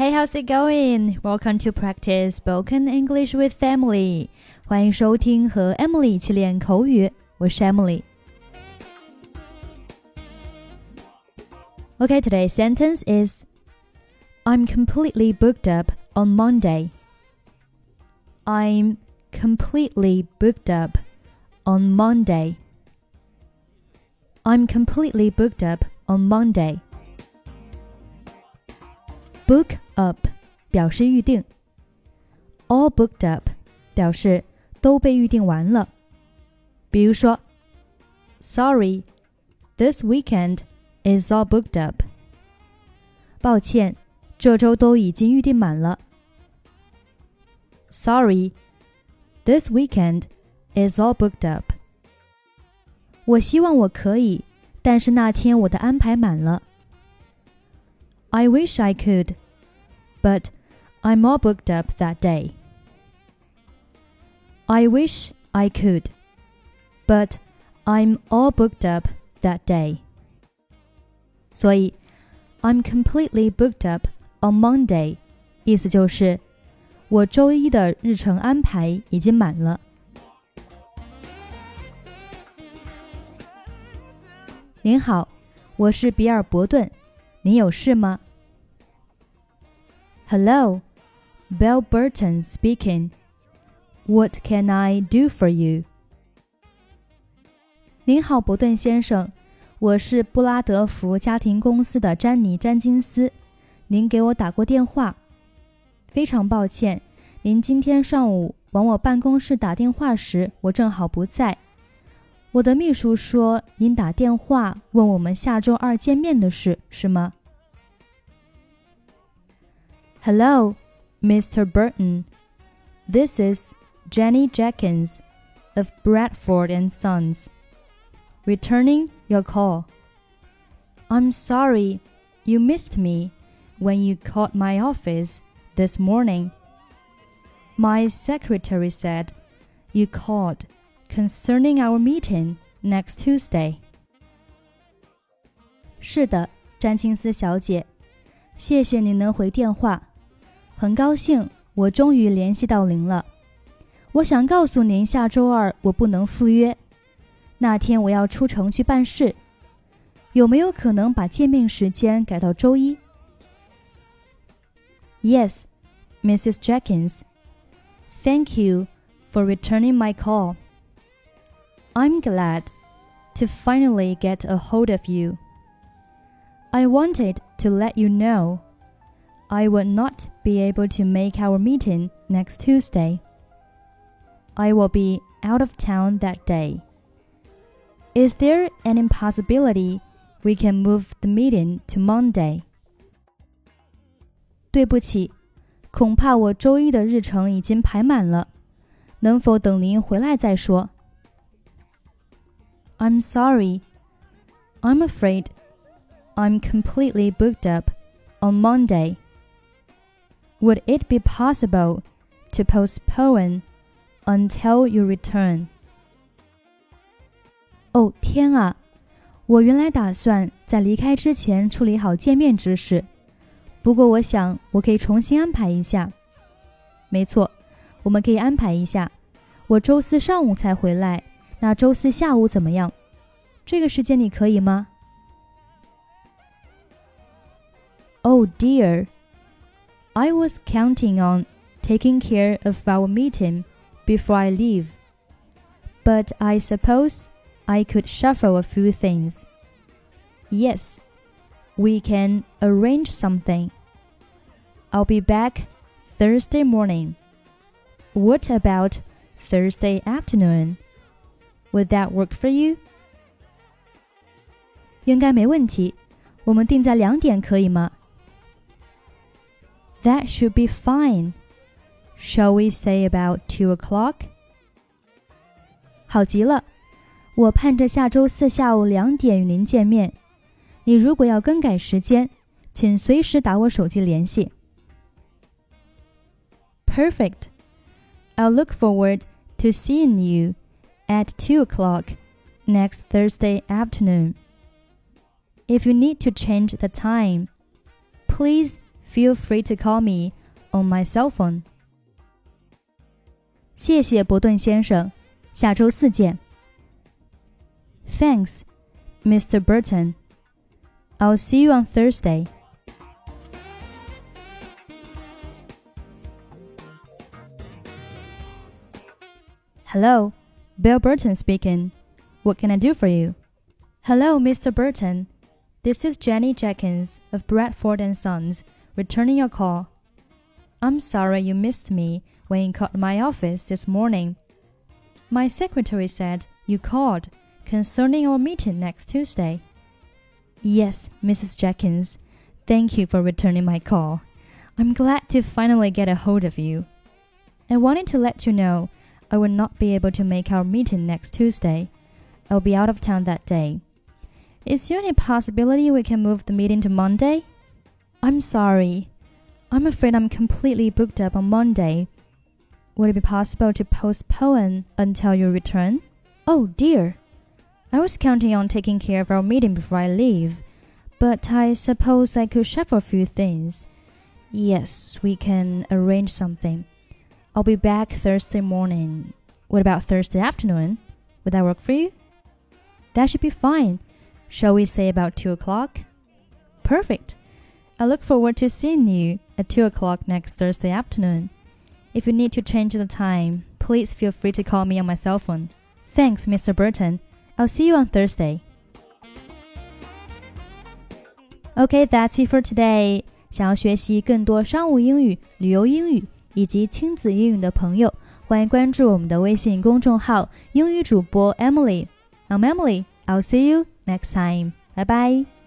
Hey, how's it going? Welcome to practice spoken English with Emily. 欢迎收听和 Emily 一起练口语，我是 Emily。Okay, today's sentence is I'm completely booked up on Monday. I'm completely booked up on Monday. I'm completely booked up on Monday. Book up 表示预定，all booked up 表示都被预定完了。比如说，Sorry, this weekend is all booked up. 抱歉，这周都已经预定满了。Sorry, this weekend is all booked up. 我希望我可以，但是那天我的安排满了。I wish I could, but I'm all booked up that day. I wish I could, but I'm all booked up that day. 所以，I'm completely booked up on Monday，意思就是我周一的日程安排已经满了。您好，我是比尔·伯顿， 您有事吗？Hello, Bill Burton speaking. What can I do for you? 您好，伯顿先生，我是布拉德福家庭公司的詹妮·詹金斯。您给我打过电话，非常抱歉，您今天上午往我办公室打电话时，我正好不在。我的秘书说您打电话问我们下周二见面的事，是吗？Hello, Mr. Burton. This is Jenny Jenkins of Bradford and Sons. Returning your call. I'm sorry you missed me when you called my office this morning. My secretary said you called concerning our meeting next Tuesday. 是的，詹金斯小姐，谢谢您能回电话，很高兴我终于联系到您了。我想告诉您，下周二我不能赴约，那天我要出城去办事。有没有可能把见面时间改到周一？Yes, Mrs. Jenkins. Thank you for returning my call. I'm glad to finally get a hold of you. I wanted to let you know I will not be able to make our meeting next Tuesday. I will be out of town that day. Is there an impossibility we can move the meeting to Monday? 对不起，恐怕我周一的日程已经排满了，能否等您回来再说 ？I'm sorry. I'm afraid I'm completely booked up on Monday. Would it be possible to postpone until you return? 哦天啊！我原来打算在离开之前处理好见面之事，不过我想我可以重新安排一下。没错，我们可以安排一下。我周四上午才回来， 那周四下午怎么样？这个时间你可以吗？Oh dear, I was counting on taking care of our meeting before I leave, but I suppose I could shuffle a few things. Yes, we can arrange something. I'll be back Thursday morning. What about Thursday afternoon? Would that work for you? 应该没问题。我们定在两点可以吗？That should be fine. Shall we say about two o'clock? 好极了，我盼着下周四下午两点与您见面。你如果要更改时间，请随时打我手机联系。Perfect. I'll look forward to seeing you at two o'clock next Thursday afternoon. If you need to change the time, please feel free to call me on my cell phone. 谢谢伯顿先生，下周四见。Thanks, Mr. Burton. I'll see you on Thursday. Hello, Bill Burton speaking. What can I do for you? Hello, Mr. Burton. This is Jenny Jenkins of Bradford and Sons, returning your call. I'm sorry you missed me when you called my office this morning. My secretary said you called concerning our meeting next Tuesday. Yes, Mrs. Jenkins. Thank you for returning my call. I'm glad to finally get a hold of you. I wanted to let you know I will not be able to make our meeting next Tuesday. I'll be out of town that day. Is there any possibility we can move the meeting to Monday? I'm sorry. I'm afraid I'm completely booked up on Monday. Would it be possible to postpone until your return? Oh dear. I was counting on taking care of our meeting before I leave, but I suppose I could shuffle a few things. Yes, we can arrange something. I'll be back Thursday morning. What about Thursday afternoon? Would that work for you? That should be fine. Shall we say about 2 o'clock? Perfect. I look forward to seeing you at 2 o'clock next Thursday afternoon. If you need to change the time, please feel free to call me on my cell phone. Thanks, Mr. Burton. I'll see you on Thursday. Okay, that's it for today. 想要学习更多商务英语、旅游英语 以及亲子英语的朋友，欢迎关注我们的微信公众号“英语主播 Emily”。I'm Emily. I'll see you next time. 拜拜